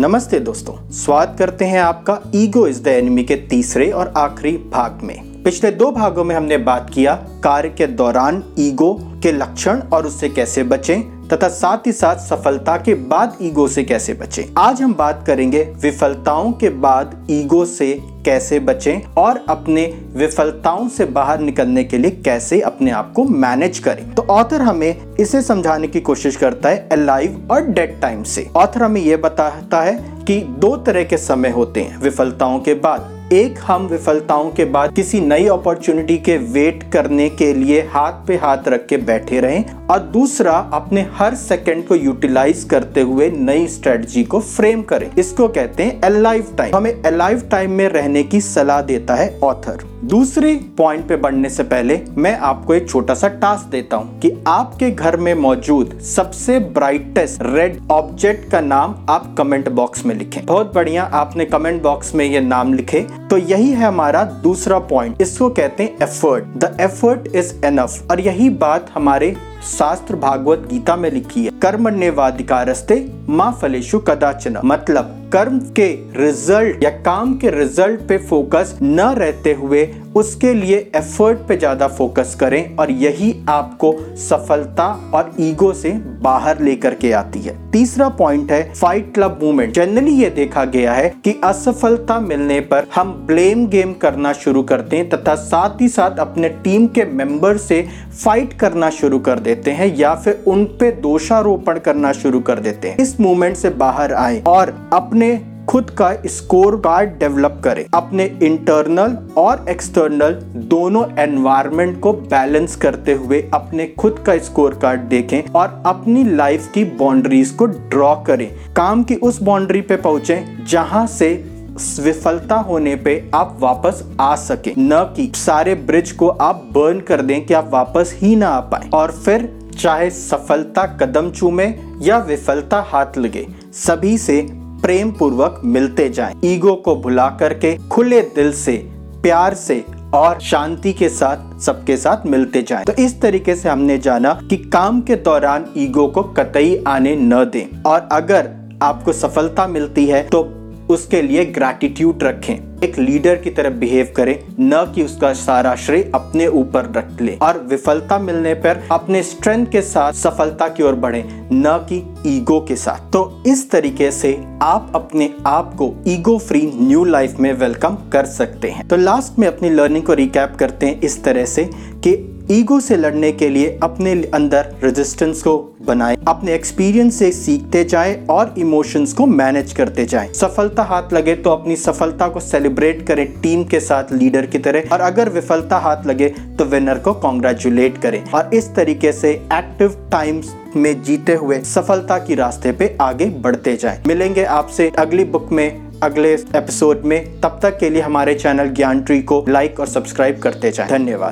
नमस्ते दोस्तों, स्वागत करते हैं आपका ईगो इज़ द एनिमी के तीसरे और आखिरी भाग में। पिछले दो भागों में हमने बात किया कार्य के दौरान ईगो के लक्षण और उससे कैसे बचें तथा साथ ही साथ सफलता के बाद ईगो से कैसे बचें। आज हम बात करेंगे विफलताओं के बाद ईगो से कैसे बचें और अपने विफलताओं से बाहर निकलने के लिए कैसे अपने आप को मैनेज करें। तो ऑथर हमें इसे समझाने की कोशिश करता है अलाइव और डेड टाइम से। ऑथर हमें यह बताता है कि दो तरह के समय होते हैं, विफलताओं के बाद एक हम विफलताओं के बाद किसी नई अपॉर्चुनिटी के वेट करने के लिए हाथ पे हाथ रख के बैठे रहें और दूसरा अपने हर सेकंड को यूटिलाइज करते हुए नई स्ट्रेटजी को फ्रेम करें। इसको कहते हैं अलाइव टाइम हमें अलाइव टाइम में रहने की सलाह देता है ऑथर दूसरे पॉइंट पे बढ़ने से पहले मैं आपको एक छोटा सा टास्क देता हूँ कि आपके घर में मौजूद सबसे ब्राइटेस्ट रेड ऑब्जेक्ट का नाम आप कमेंट बॉक्स में लिखें। बहुत बढ़िया, आपने कमेंट बॉक्स में ये नाम लिखे। तो यही है हमारा दूसरा पॉइंट इसको कहते हैं effort the effort is enough और यही बात हमारे शास्त्र भागवत गीता में लिखी है। कर्म कर्मण्यवाधिकारस्ते माँ फलेशु कदाचन। मतलब कर्म के रिज़ल्ट या काम के रिज़ल्ट पे फोकस न रहते हुए उसके लिए एफर्ट पे ज़्यादा फोकस करें और यही आपको सफलता और ईगो से बाहर लेकर के आती है। तीसरा पॉइंट है फाइट क्लब मूवमेंट जनरली ये देखा गया है कि असफलता मिलने पर हम ब्लेम गेम करना शुरू करते हैं तथा साथ ही साथ अपने टीम के मेंबर से फाइट करना शुरू कर देते हैं या फिर उन पे दोषारोपण करना शुरू कर देते हैं। इस मूवमेंट से बाहर आए और अपने खुद का स्कोर कार्ड डेवलप करें। अपने इंटरनल और एक्सटर्नल दोनों एनवायरनमेंट को बैलेंस करते हुए अपने खुद का स्कोर कार्ड देखें और अपनी लाइफ की बाउंड्रीज को ड्रॉ करें। काम की उस बाउंड्री पे पहुँचे जहाँ से विफलता होने पे आप वापस आ सके। न कि सारे ब्रिज को आप बर्न कर दें कि आप वापस ही ना आ पाए। और फिर चाहे सफलता कदम चूमे या विफलता हाथ लगे, सभी से प्रेम पूर्वक मिलते जाएँ। ईगो को भुला करके खुले दिल से, प्यार से और शांति के साथ सबके साथ मिलते जाएँ। तो इस तरीके से हमने जाना कि काम के दौरान ईगो को कतई आने न दें और अगर आपको सफलता मिलती है तो उसके लिए ग्रैटिट्यूड रखें एक लीडर की तरह बिहेव करें, न कि उसका सारा श्रेय अपने ऊपर रख ले। और विफलता मिलने पर अपने स्ट्रेंथ के साथ सफलता की ओर बढ़े, न कि ईगो के साथ। तो इस तरीके से आप अपने आप को ईगो फ्री न्यू लाइफ में वेलकम कर सकते हैं। तो लास्ट में अपनी लर्निंग को रिकैप करते हैं इस तरह से कि ईगो से लड़ने के लिए अपने अंदर रेजिस्टेंस को बनाए। अपने एक्सपीरियंस से सीखते जाए और इमोशंस को मैनेज करते जाए। सफलता हाथ लगे तो अपनी सफलता को सेलिब्रेट करें टीम के साथ लीडर की तरह। और अगर विफलता हाथ लगे तो विनर को कॉन्ग्रेचुलेट करें। और इस तरीके से एक्टिव टाइम्स में जीते हुए सफलता की रास्ते पे आगे बढ़ते जाए। मिलेंगे आपसे अगली बुक में, अगले एपिसोड में। तब तक के लिए हमारे चैनल ज्ञान ट्री को लाइक और सब्सक्राइब करते जाए। धन्यवाद।